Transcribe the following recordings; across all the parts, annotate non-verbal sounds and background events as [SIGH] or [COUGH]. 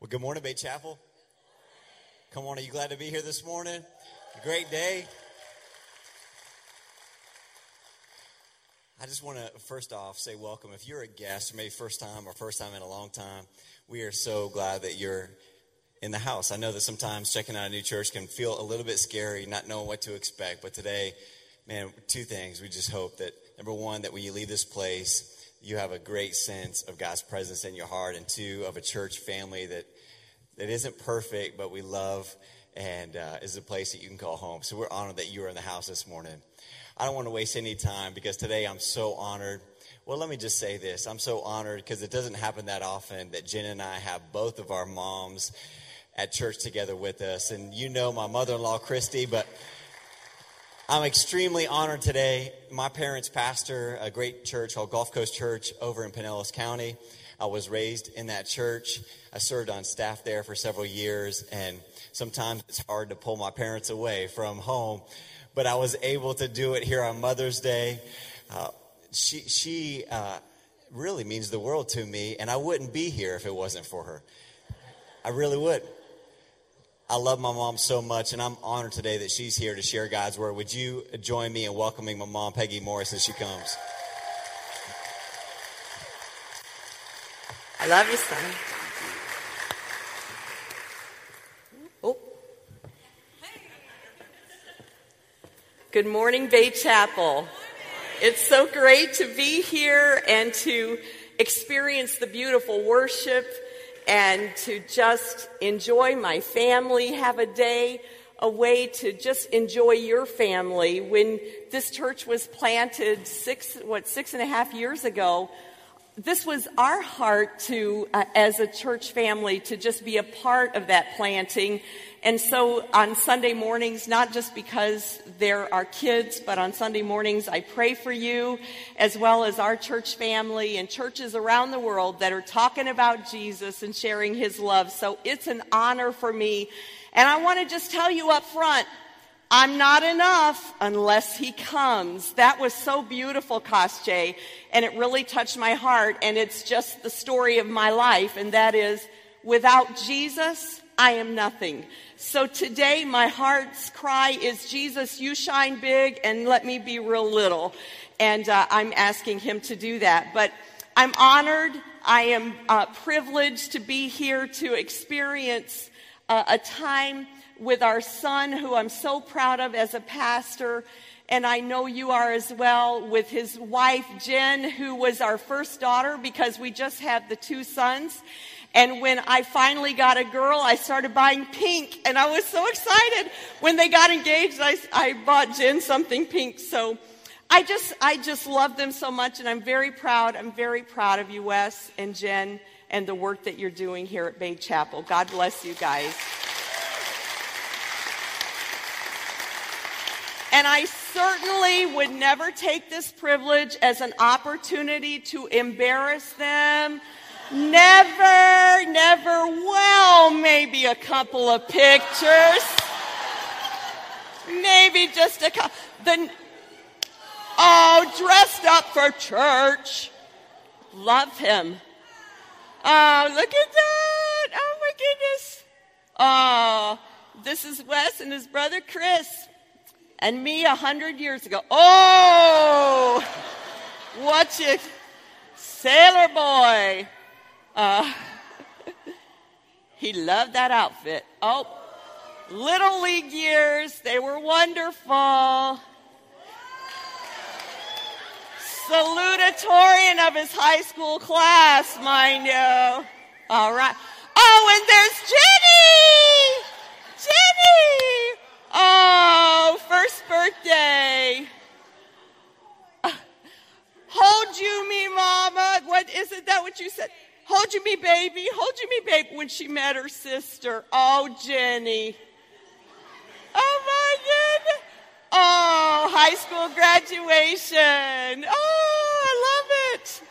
Well, good morning, Bay Chapel. Come on, are you glad to be here this morning? A great day. I just want to first off say welcome. If you're a guest, or maybe first time or first time in a long time, we are so glad that you're in the house. I know that sometimes checking out a new church can feel a little bit scary, not knowing what to expect. But today, man, two things. We just hope that number one, that when you leave this place, you have a great sense of God's presence in your heart, and two, of a church family that that isn't perfect, but we love and uh, is a place that you can call home. So we're honored that you are in the house this morning. I don't want to waste any time because today I'm so honored. Well, let me just say this. I'm so honored because it doesn't happen that often that Jen and I have both of our moms at church together with us. And you know my mother in law, Christy, but I'm extremely honored today. My parents pastor a great church called Gulf Coast Church over in Pinellas County. I was raised in that church. I served on staff there for several years, and sometimes it's hard to pull my parents away from home. But I was able to do it here on Mother's Day. Uh, she she uh, really means the world to me, and I wouldn't be here if it wasn't for her. I really would. I love my mom so much, and I'm honored today that she's here to share God's word. Would you join me in welcoming my mom, Peggy Morris, as she comes? I love you, son. Oh. Good morning, Bay Chapel. It's so great to be here and to experience the beautiful worship and to just enjoy my family, have a day, a way to just enjoy your family. When this church was planted six, what, six and a half years ago, this was our heart to, uh, as a church family, to just be a part of that planting. And so on Sunday mornings, not just because there are kids, but on Sunday mornings, I pray for you, as well as our church family and churches around the world that are talking about Jesus and sharing his love. So it's an honor for me. And I want to just tell you up front, I'm not enough unless he comes. That was so beautiful, Kostje, and it really touched my heart. And it's just the story of my life, and that is without Jesus, I am nothing. So today, my heart's cry is Jesus, you shine big and let me be real little. And uh, I'm asking him to do that. But I'm honored. I am uh, privileged to be here to experience uh, a time with our son, who I'm so proud of as a pastor. And I know you are as well with his wife, Jen, who was our first daughter because we just have the two sons. And when I finally got a girl, I started buying pink. And I was so excited. When they got engaged, I, I bought Jen something pink. So I just, I just love them so much. And I'm very proud. I'm very proud of you, Wes and Jen, and the work that you're doing here at Bay Chapel. God bless you guys. And I certainly would never take this privilege as an opportunity to embarrass them. Never, never, well, maybe a couple of pictures. Maybe just a couple. The, oh, dressed up for church. Love him. Oh, look at that. Oh, my goodness. Oh, this is Wes and his brother Chris and me a hundred years ago. Oh, watch it, sailor boy. Uh, [LAUGHS] he loved that outfit. Oh, little league years, they were wonderful. Salutatorian of his high school class, mind you. All right. Oh, and there's Jenny! First birthday. hold you me, mama. What isn't that what you said? Hold you me, baby. Hold you me, baby. When she met her sister. Oh, Jenny. Oh my goodness. Oh, high school graduation. Oh, I love it.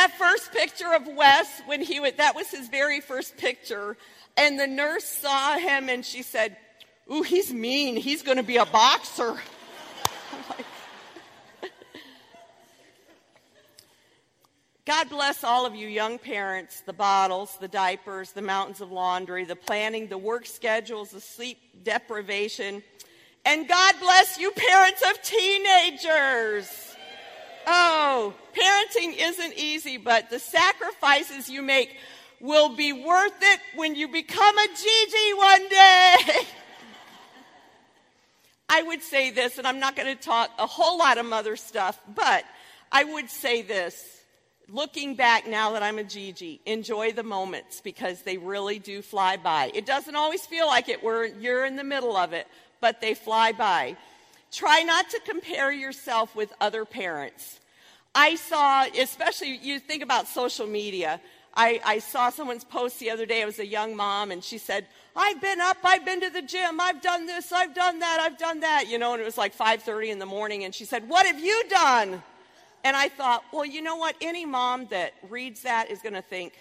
That first picture of Wes, when he went, that was his very first picture. And the nurse saw him and she said, Ooh, he's mean. He's going to be a boxer. [LAUGHS] God bless all of you young parents, the bottles, the diapers, the mountains of laundry, the planning, the work schedules, the sleep deprivation. And God bless you parents of teenagers. Oh, parenting isn't easy, but the sacrifices you make will be worth it when you become a Gigi one day. [LAUGHS] I would say this, and I'm not going to talk a whole lot of mother stuff, but I would say this looking back now that I'm a Gigi, enjoy the moments because they really do fly by. It doesn't always feel like it where you're in the middle of it, but they fly by. Try not to compare yourself with other parents. I saw, especially you think about social media. I, I saw someone's post the other day. It was a young mom, and she said, "I've been up. I've been to the gym. I've done this. I've done that. I've done that." You know, and it was like 5:30 in the morning, and she said, "What have you done?" And I thought, well, you know what? Any mom that reads that is going to think,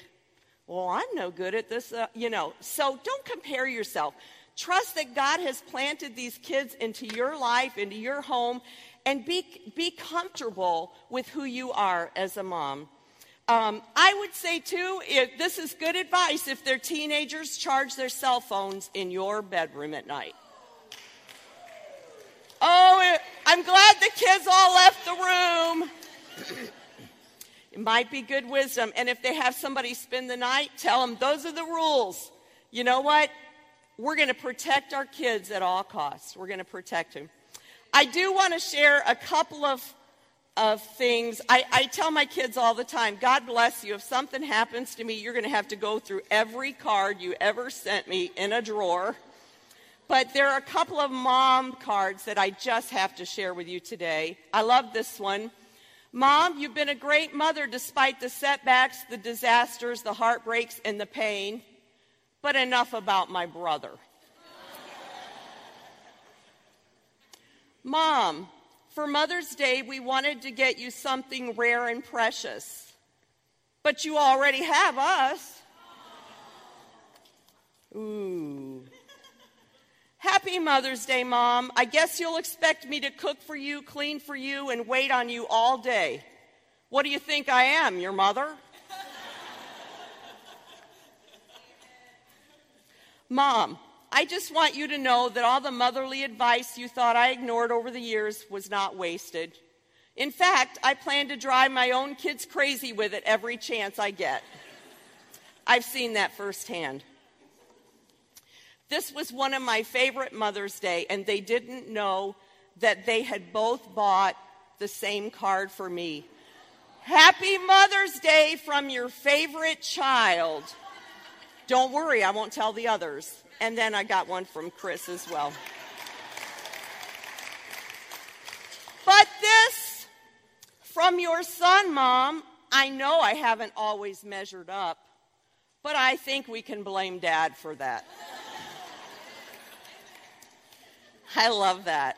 well, I'm no good at this, uh, you know. So don't compare yourself. Trust that God has planted these kids into your life, into your home, and be, be comfortable with who you are as a mom. Um, I would say, too, if this is good advice if they're teenagers, charge their cell phones in your bedroom at night. Oh, I'm glad the kids all left the room. it might be good wisdom. And if they have somebody spend the night, tell them those are the rules. You know what? We're going to protect our kids at all costs. We're going to protect them. I do want to share a couple of, of things. I, I tell my kids all the time God bless you. If something happens to me, you're going to have to go through every card you ever sent me in a drawer. But there are a couple of mom cards that I just have to share with you today. I love this one. Mom, you've been a great mother despite the setbacks, the disasters, the heartbreaks, and the pain. But enough about my brother. Mom, for Mother's Day, we wanted to get you something rare and precious. But you already have us. Ooh. Happy Mother's Day, Mom. I guess you'll expect me to cook for you, clean for you, and wait on you all day. What do you think I am, your mother? Mom, I just want you to know that all the motherly advice you thought I ignored over the years was not wasted. In fact, I plan to drive my own kids crazy with it every chance I get. I've seen that firsthand. This was one of my favorite Mother's Day, and they didn't know that they had both bought the same card for me. Happy Mother's Day from your favorite child. Don't worry, I won't tell the others. And then I got one from Chris as well. But this from your son, Mom, I know I haven't always measured up, but I think we can blame Dad for that. [LAUGHS] I love that.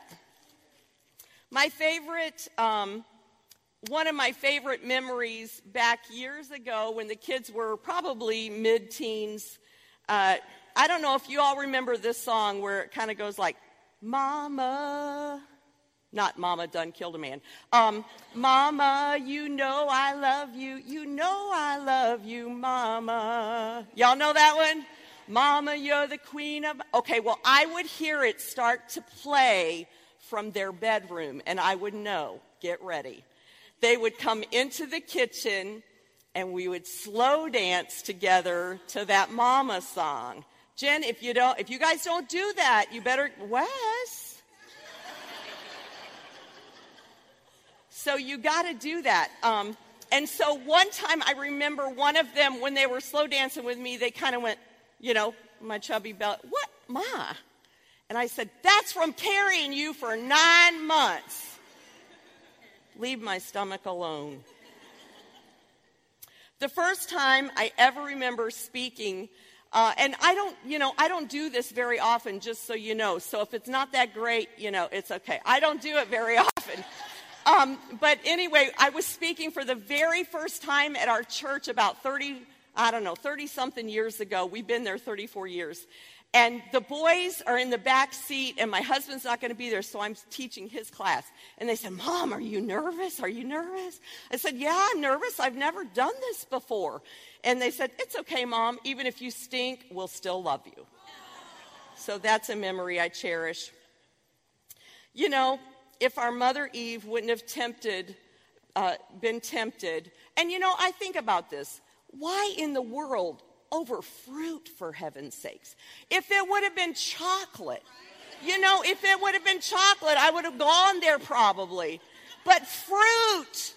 My favorite, um, one of my favorite memories back years ago when the kids were probably mid teens. Uh, I don't know if you all remember this song where it kind of goes like, Mama, not Mama done killed a man. Um, Mama, you know I love you. You know I love you, Mama. Y'all know that one? Mama, you're the queen of. Okay, well, I would hear it start to play from their bedroom, and I would know, get ready. They would come into the kitchen, and we would slow dance together to that mama song. Jen, if you don't, if you guys don't do that, you better, Wes. so you got to do that. Um, and so one time I remember one of them, when they were slow dancing with me, they kind of went, you know, my chubby belt, what, Ma? And I said, that's from carrying you for nine months. Leave my stomach alone. The first time I ever remember speaking, uh, and I don't, you know, I don't do this very often, just so you know. So if it's not that great, you know, it's okay. I don't do it very [LAUGHS] often. Um, but anyway, I was speaking for the very first time at our church about 30 I don't know, 30 something years ago. We've been there 34 years. And the boys are in the back seat, and my husband's not going to be there, so I'm teaching his class. And they said, Mom, are you nervous? Are you nervous? I said, Yeah, I'm nervous. I've never done this before. And they said, It's okay, Mom. Even if you stink, we'll still love you. So that's a memory I cherish. You know, if our mother Eve wouldn't have tempted, uh, been tempted, and you know, I think about this. Why in the world over fruit, for heaven's sakes? If it would have been chocolate, you know, if it would have been chocolate, I would have gone there probably. But fruit.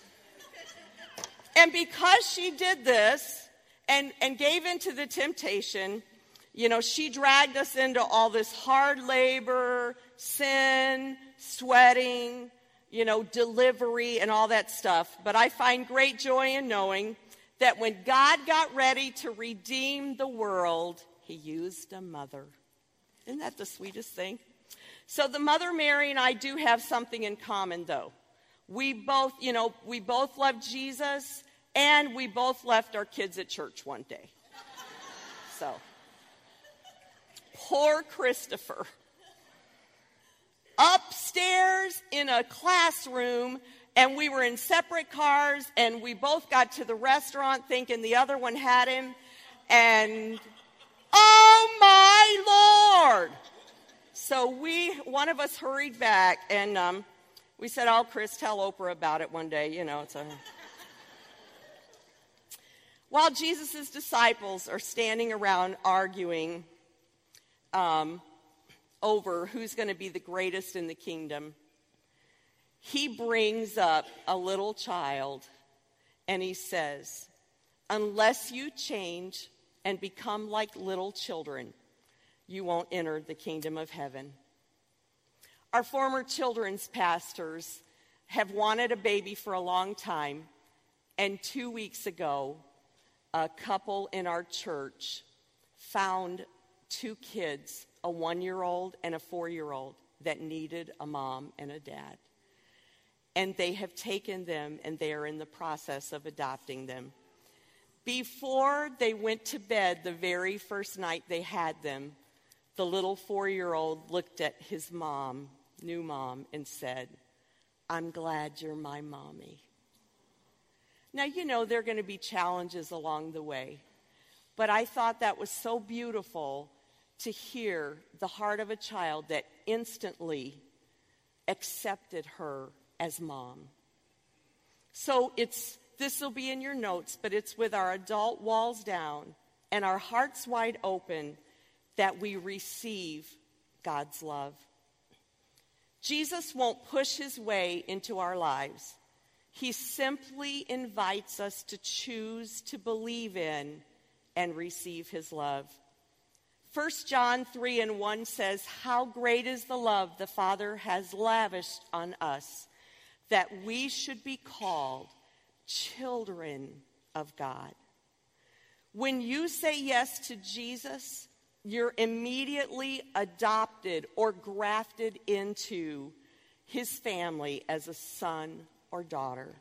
And because she did this and, and gave into the temptation, you know, she dragged us into all this hard labor, sin, sweating, you know, delivery, and all that stuff. But I find great joy in knowing that when God got ready to redeem the world, he used a mother. Isn't that the sweetest thing? So the mother Mary and I do have something in common though. We both, you know, we both love Jesus and we both left our kids at church one day. So poor Christopher. Upstairs in a classroom and we were in separate cars and we both got to the restaurant thinking the other one had him. And oh my lord! So we one of us hurried back and um, we said oh chris tell oprah about it one day you know it's a while jesus' disciples are standing around arguing um, over who's going to be the greatest in the kingdom he brings up a little child and he says, Unless you change and become like little children, you won't enter the kingdom of heaven. Our former children's pastors have wanted a baby for a long time, and two weeks ago, a couple in our church found two kids, a one year old and a four year old, that needed a mom and a dad and they have taken them and they are in the process of adopting them. Before they went to bed the very first night they had them, the little four year old looked at his mom, new mom, and said, I'm glad you're my mommy. Now, you know, there are going to be challenges along the way, but I thought that was so beautiful to hear the heart of a child that instantly accepted her as mom. So it's this will be in your notes, but it's with our adult walls down and our hearts wide open that we receive God's love. Jesus won't push his way into our lives. He simply invites us to choose to believe in and receive his love. 1 John 3 and 1 says, How great is the love the Father has lavished on us that we should be called children of God. When you say yes to Jesus, you're immediately adopted or grafted into his family as a son or daughter,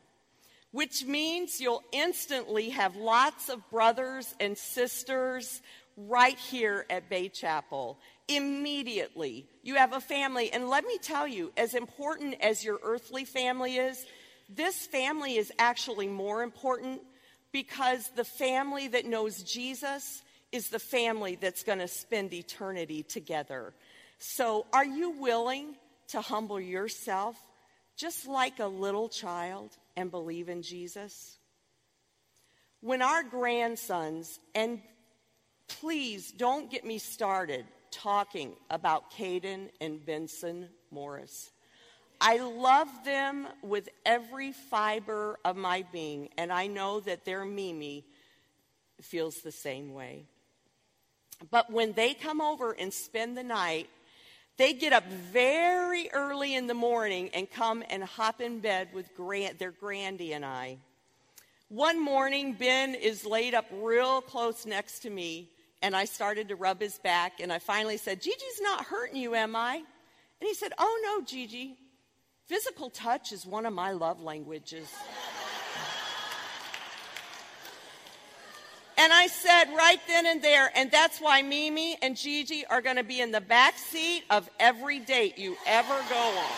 which means you'll instantly have lots of brothers and sisters right here at Bay Chapel immediately. You have a family. And let me tell you, as important as your earthly family is, this family is actually more important because the family that knows Jesus is the family that's going to spend eternity together. So, are you willing to humble yourself just like a little child and believe in Jesus? When our grandsons, and please don't get me started talking about Caden and Benson Morris. I love them with every fiber of my being, and I know that their Mimi feels the same way. But when they come over and spend the night, they get up very early in the morning and come and hop in bed with Grant, their Grandy and I. One morning, Ben is laid up real close next to me, and I started to rub his back, and I finally said, Gigi's not hurting you, am I? And he said, Oh, no, Gigi. Physical touch is one of my love languages. And I said right then and there, and that's why Mimi and Gigi are going to be in the back seat of every date you ever go on.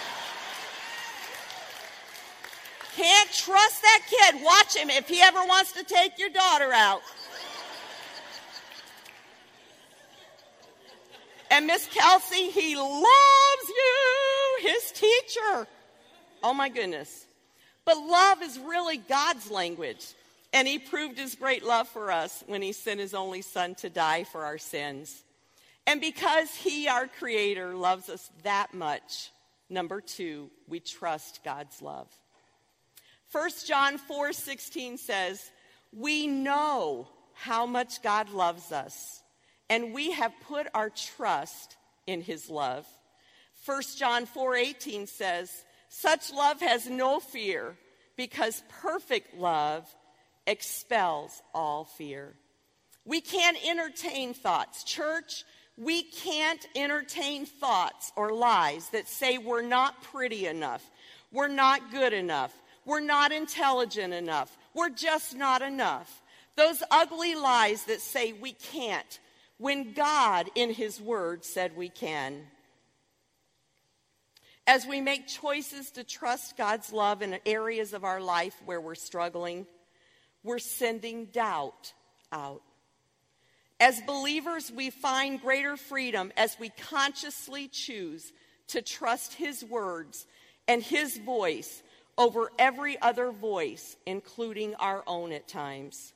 Can't trust that kid. Watch him if he ever wants to take your daughter out. And Miss Kelsey, he loves you, his teacher. Oh my goodness. But love is really God's language. And he proved his great love for us when he sent his only son to die for our sins. And because he, our creator, loves us that much, number two, we trust God's love. 1 John 4 16 says, We know how much God loves us, and we have put our trust in his love. 1 John 4 18 says, Such love has no fear, because perfect love expels all fear. We can't entertain thoughts. Church, we can't entertain thoughts or lies that say we're not pretty enough, we're not good enough, we're not intelligent enough, we're just not enough. Those ugly lies that say we can't, when God in His Word said we can. As we make choices to trust God's love in areas of our life where we're struggling, we're sending doubt out. As believers, we find greater freedom as we consciously choose to trust His words and His voice over every other voice, including our own at times.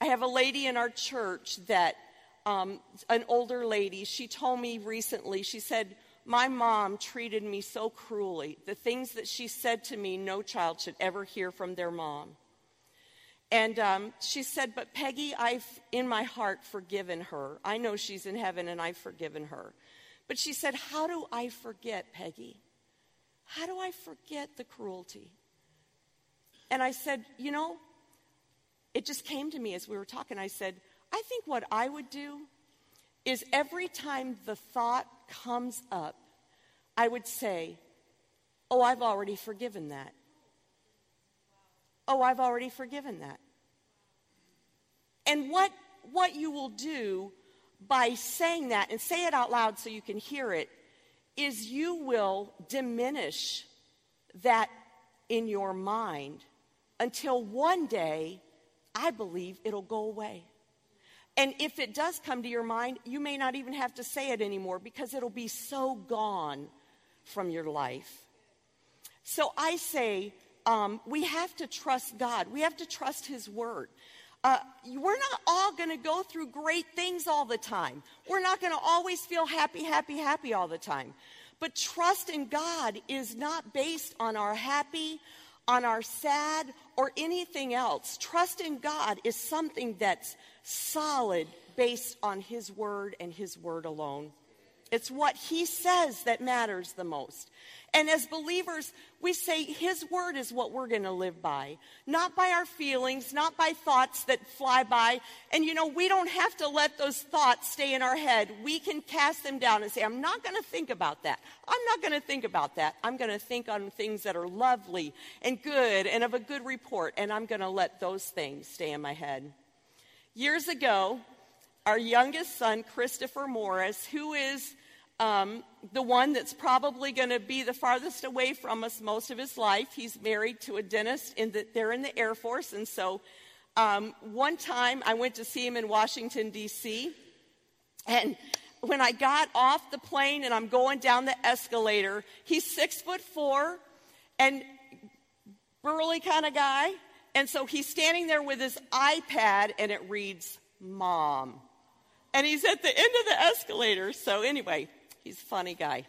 I have a lady in our church that, um, an older lady, she told me recently, she said, My mom treated me so cruelly. The things that she said to me, no child should ever hear from their mom. And um, she said, But Peggy, I've in my heart forgiven her. I know she's in heaven and I've forgiven her. But she said, How do I forget, Peggy? How do I forget the cruelty? And I said, You know, it just came to me as we were talking. I said, I think what I would do is every time the thought comes up, I would say, Oh, I've already forgiven that. Oh, I've already forgiven that. And what, what you will do by saying that, and say it out loud so you can hear it, is you will diminish that in your mind until one day, I believe it'll go away. And if it does come to your mind, you may not even have to say it anymore because it'll be so gone from your life. So I say, um, we have to trust God. We have to trust His Word. Uh, we're not all going to go through great things all the time. We're not going to always feel happy, happy, happy all the time. But trust in God is not based on our happy, on our sad, or anything else. Trust in God is something that's solid based on His Word and His Word alone. It's what He says that matters the most. And as believers, we say His word is what we're going to live by, not by our feelings, not by thoughts that fly by. And you know, we don't have to let those thoughts stay in our head. We can cast them down and say, I'm not going to think about that. I'm not going to think about that. I'm going to think on things that are lovely and good and of a good report. And I'm going to let those things stay in my head. Years ago, our youngest son, Christopher Morris, who is um, the one that's probably going to be the farthest away from us most of his life. He's married to a dentist, in the, they're in the Air Force. And so um, one time I went to see him in Washington, D.C. And when I got off the plane and I'm going down the escalator, he's six foot four and burly kind of guy. And so he's standing there with his iPad and it reads, Mom. And he's at the end of the escalator. So, anyway, He's a funny guy.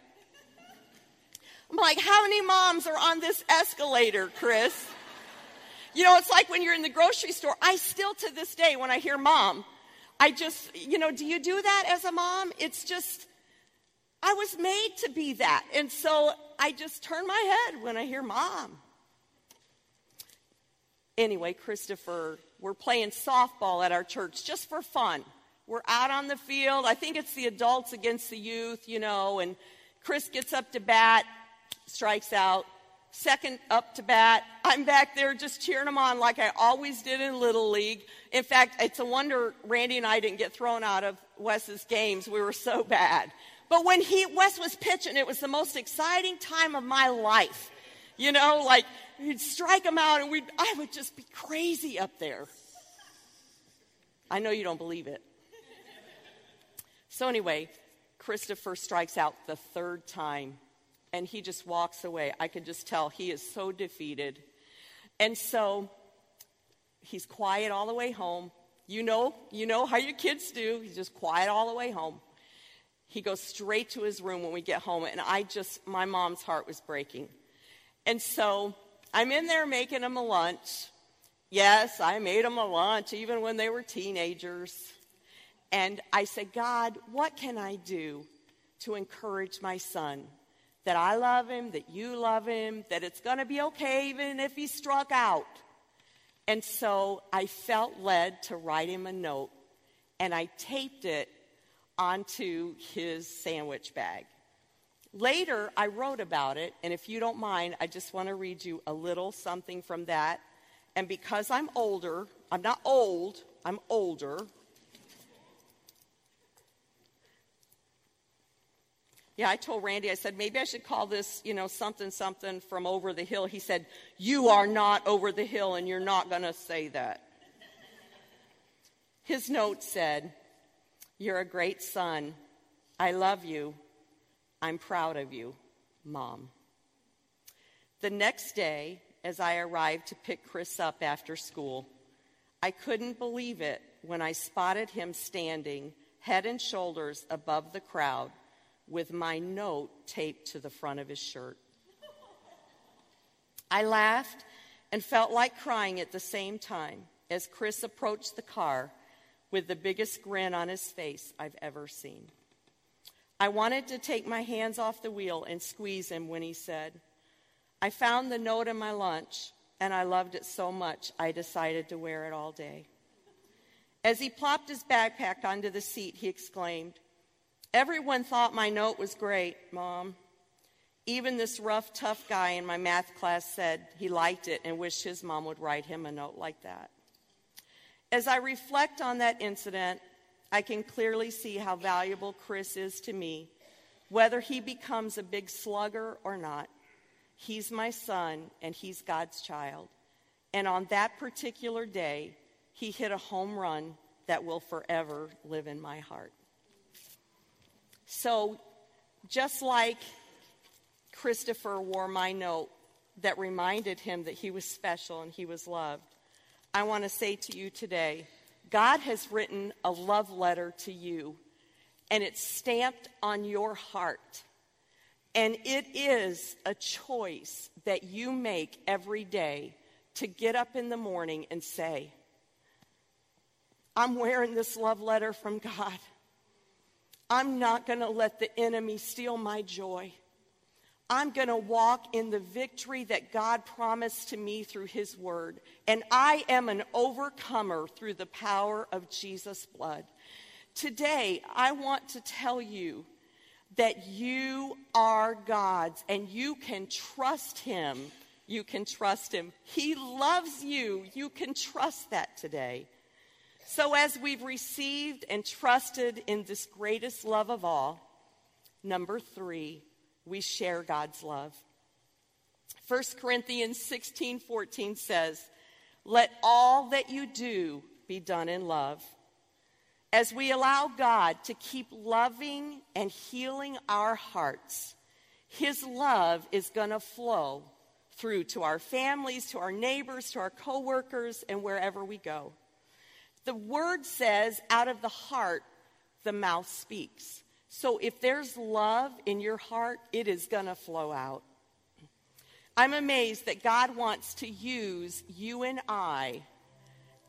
I'm like, how many moms are on this escalator, Chris? You know, it's like when you're in the grocery store. I still, to this day, when I hear mom, I just, you know, do you do that as a mom? It's just, I was made to be that. And so I just turn my head when I hear mom. Anyway, Christopher, we're playing softball at our church just for fun. We're out on the field. I think it's the adults against the youth, you know, and Chris gets up to bat, strikes out. second up to bat. I'm back there just cheering him on like I always did in Little League. In fact, it's a wonder Randy and I didn't get thrown out of Wes's games. We were so [LAUGHS] bad. But when he, Wes was pitching, it was the most exciting time of my life. You know, like he'd strike him out and we I would just be crazy up there. I know you don't believe it. So anyway, Christopher strikes out the third time and he just walks away. I could just tell he is so defeated. And so he's quiet all the way home. You know, you know how your kids do. He's just quiet all the way home. He goes straight to his room when we get home, and I just, my mom's heart was breaking. And so I'm in there making him a lunch. Yes, I made him a lunch even when they were teenagers. And I said, God, what can I do to encourage my son? That I love him, that you love him, that it's going to be okay even if he struck out. And so I felt led to write him a note, and I taped it onto his sandwich bag. Later, I wrote about it, and if you don't mind, I just want to read you a little something from that. And because I'm older, I'm not old, I'm older. Yeah, I told Randy, I said, maybe I should call this, you know, something, something from over the hill. He said, You are not over the hill, and you're not going to say that. His note said, You're a great son. I love you. I'm proud of you, Mom. The next day, as I arrived to pick Chris up after school, I couldn't believe it when I spotted him standing head and shoulders above the crowd with my note taped to the front of his shirt. I laughed and felt like crying at the same time as Chris approached the car with the biggest grin on his face I've ever seen. I wanted to take my hands off the wheel and squeeze him when he said, I found the note in my lunch and I loved it so much I decided to wear it all day. As he plopped his backpack onto the seat, he exclaimed, Everyone thought my note was great, Mom. Even this rough, tough guy in my math class said he liked it and wished his mom would write him a note like that. As I reflect on that incident, I can clearly see how valuable Chris is to me, whether he becomes a big slugger or not. He's my son and he's God's child. And on that particular day, he hit a home run that will forever live in my heart. So, just like Christopher wore my note that reminded him that he was special and he was loved, I want to say to you today God has written a love letter to you, and it's stamped on your heart. And it is a choice that you make every day to get up in the morning and say, I'm wearing this love letter from God. I'm not going to let the enemy steal my joy. I'm going to walk in the victory that God promised to me through His Word. And I am an overcomer through the power of Jesus' blood. Today, I want to tell you that you are God's and you can trust Him. You can trust Him. He loves you. You can trust that today. So, as we've received and trusted in this greatest love of all, number three, we share God's love. 1 Corinthians 16 14 says, Let all that you do be done in love. As we allow God to keep loving and healing our hearts, His love is going to flow through to our families, to our neighbors, to our coworkers, and wherever we go. The word says, out of the heart, the mouth speaks. So if there's love in your heart, it is going to flow out. I'm amazed that God wants to use you and I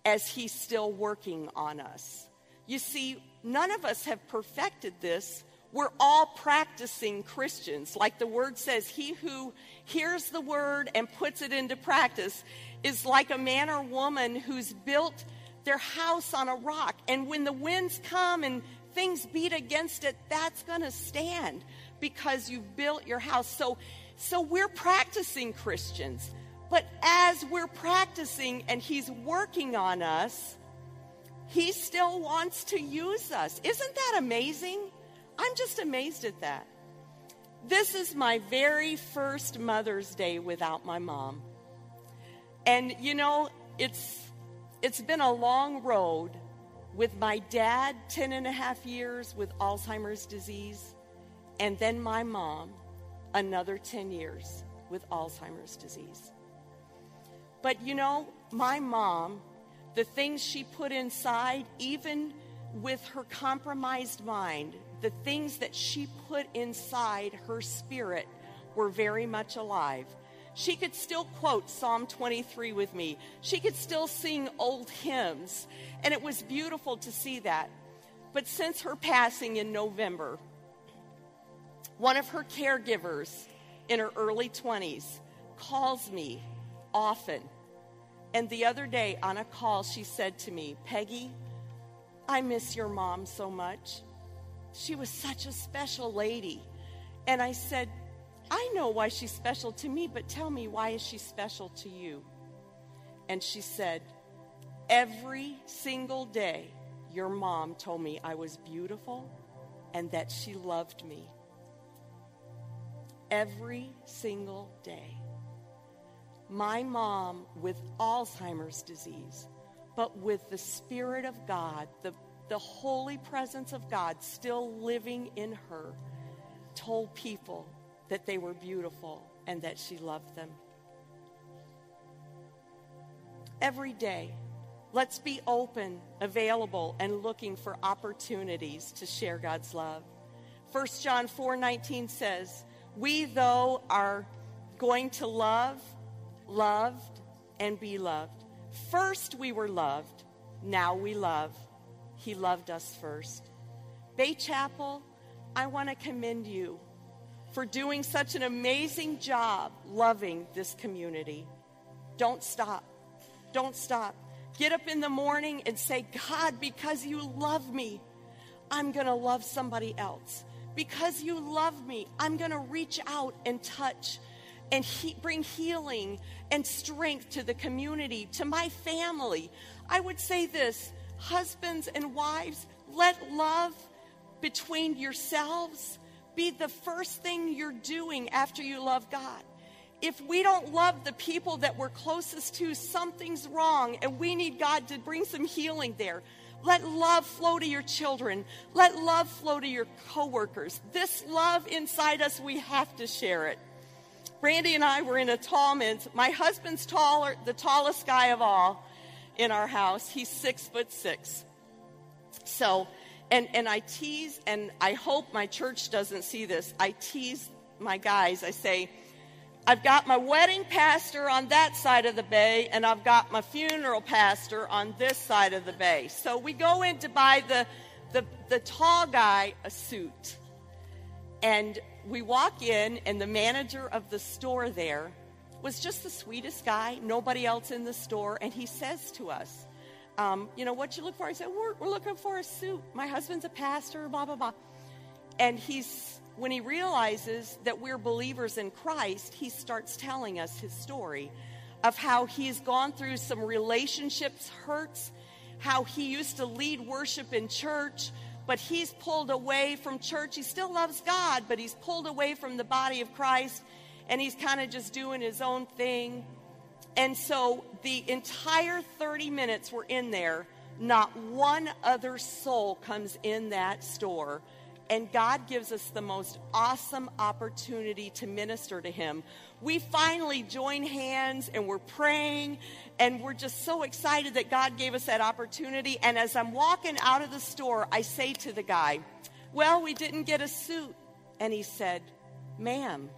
as He's still working on us. You see, none of us have perfected this. We're all practicing Christians. Like the word says, he who hears the word and puts it into practice is like a man or woman who's built their house on a rock. And when the winds come and things beat against it, that's going to stand because you've built your house. So So we're practicing Christians. But as we're practicing and He's working on us, He still wants to use us. Isn't that amazing? I'm just amazed at that. This is my very first Mother's Day without my mom. And you know, it's it's been a long road with my dad 10 and a half years with Alzheimer's disease and then my mom another 10 years with Alzheimer's disease. But you know, my mom, the things she put inside, even with her compromised mind, the things that she put inside her spirit were very much alive. She could still quote Psalm 23 with me. She could still sing old hymns. And it was beautiful to see that. But since her passing in November, one of her caregivers in her early 20s calls me often. And the other day on a call, she said to me, Peggy, I miss your mom so much. She was such a special lady. And I said, I know why she's special to me, but tell me, why is she special to you? And she said, Every single day, your mom told me I was beautiful and that she loved me. Every single day. My mom with Alzheimer's disease, but with the Spirit of God, the, the holy presence of God still living in her, told people that they were beautiful and that she loved them. Every day, let's be open, available, and looking for opportunities to share God's love. 1 John 4 19 says, We, though, are going to love, loved, and be loved. First, we were loved. Now we love. He loved us first. Bay Chapel, I want to commend you for doing such an amazing job loving this community. Don't stop. Don't stop. Get up in the morning and say, God, because you love me, I'm going to love somebody else. Because you love me, I'm going to reach out and touch and he, bring healing and strength to the community, to my family. I would say this husbands and wives, let love between yourselves be the first thing you're doing after you love God. If we don't love the people that we're closest to, something's wrong, and we need God to bring some healing there. Let love flow to your children. Let love flow to your coworkers. This love inside us, we have to share it. Randy and I were in a tall men's. My husband's taller, the tallest guy of all in our house. He's six foot six. So and, and I tease, and I hope my church doesn't see this. I tease my guys. I say, I've got my wedding pastor on that side of the bay, and I've got my funeral pastor on this side of the bay. So we go in to buy the, the, the tall guy a suit. And we walk in, and the manager of the store there was just the sweetest guy, nobody else in the store. And he says to us, um, you know, what you look for? I said, we're, we're looking for a suit. My husband's a pastor, blah, blah, blah. And he's, when he realizes that we're believers in Christ, he starts telling us his story of how he's gone through some relationships hurts, how he used to lead worship in church, but he's pulled away from church. He still loves God, but he's pulled away from the body of Christ and he's kind of just doing his own thing. And so the entire 30 minutes we're in there, not one other soul comes in that store. And God gives us the most awesome opportunity to minister to Him. We finally join hands and we're praying, and we're just so excited that God gave us that opportunity. And as I'm walking out of the store, I say to the guy, Well, we didn't get a suit. And he said, Ma'am,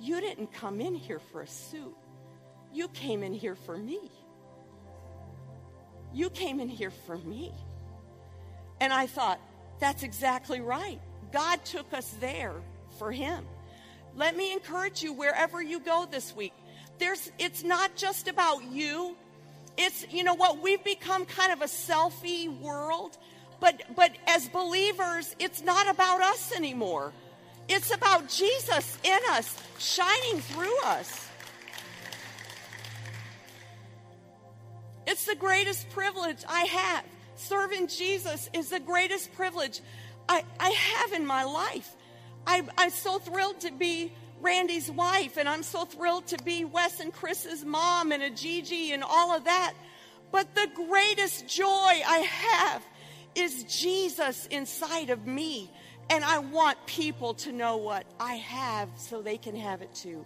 you didn't come in here for a suit. You came in here for me. You came in here for me. And I thought, that's exactly right. God took us there for Him. Let me encourage you wherever you go this week. There's, it's not just about you. It's, you know what, we've become kind of a selfie world. But, but as believers, it's not about us anymore. It's about Jesus in us, shining through us. It's the greatest privilege I have. Serving Jesus is the greatest privilege I, I have in my life. I, I'm so thrilled to be Randy's wife, and I'm so thrilled to be Wes and Chris's mom and a Gigi and all of that. But the greatest joy I have is Jesus inside of me. And I want people to know what I have so they can have it too.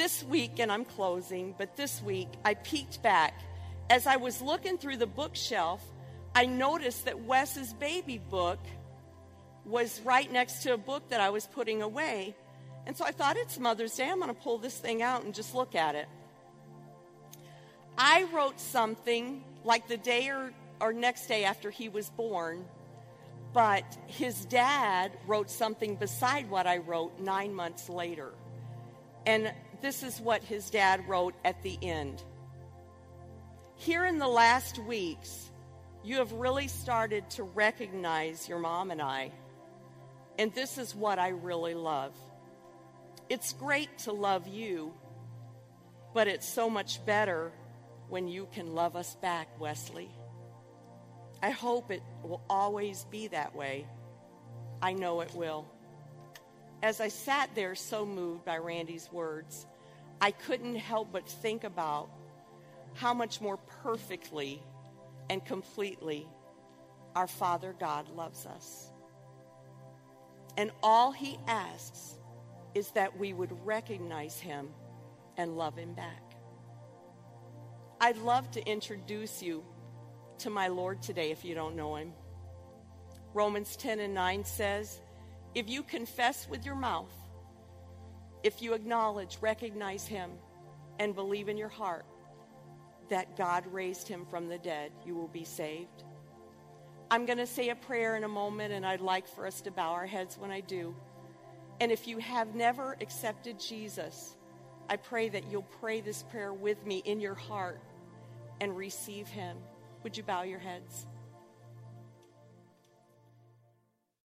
This week, and I'm closing, but this week I peeked back. As I was looking through the bookshelf, I noticed that Wes's baby book was right next to a book that I was putting away. And so I thought it's Mother's Day. I'm going to pull this thing out and just look at it. I wrote something like the day or, or next day after he was born, but his dad wrote something beside what I wrote nine months later. And this is what his dad wrote at the end. Here in the last weeks, you have really started to recognize your mom and I. And this is what I really love. It's great to love you, but it's so much better when you can love us back, Wesley. I hope it will always be that way. I know it will. As I sat there so moved by Randy's words, I couldn't help but think about how much more perfectly and completely our Father God loves us. And all He asks is that we would recognize Him and love Him back. I'd love to introduce you to my Lord today if you don't know him. Romans 10 and 9 says, If you confess with your mouth, if you acknowledge, recognize him, and believe in your heart that God raised him from the dead, you will be saved. I'm going to say a prayer in a moment, and I'd like for us to bow our heads when I do. And if you have never accepted Jesus, I pray that you'll pray this prayer with me in your heart and receive him. Would you bow your heads?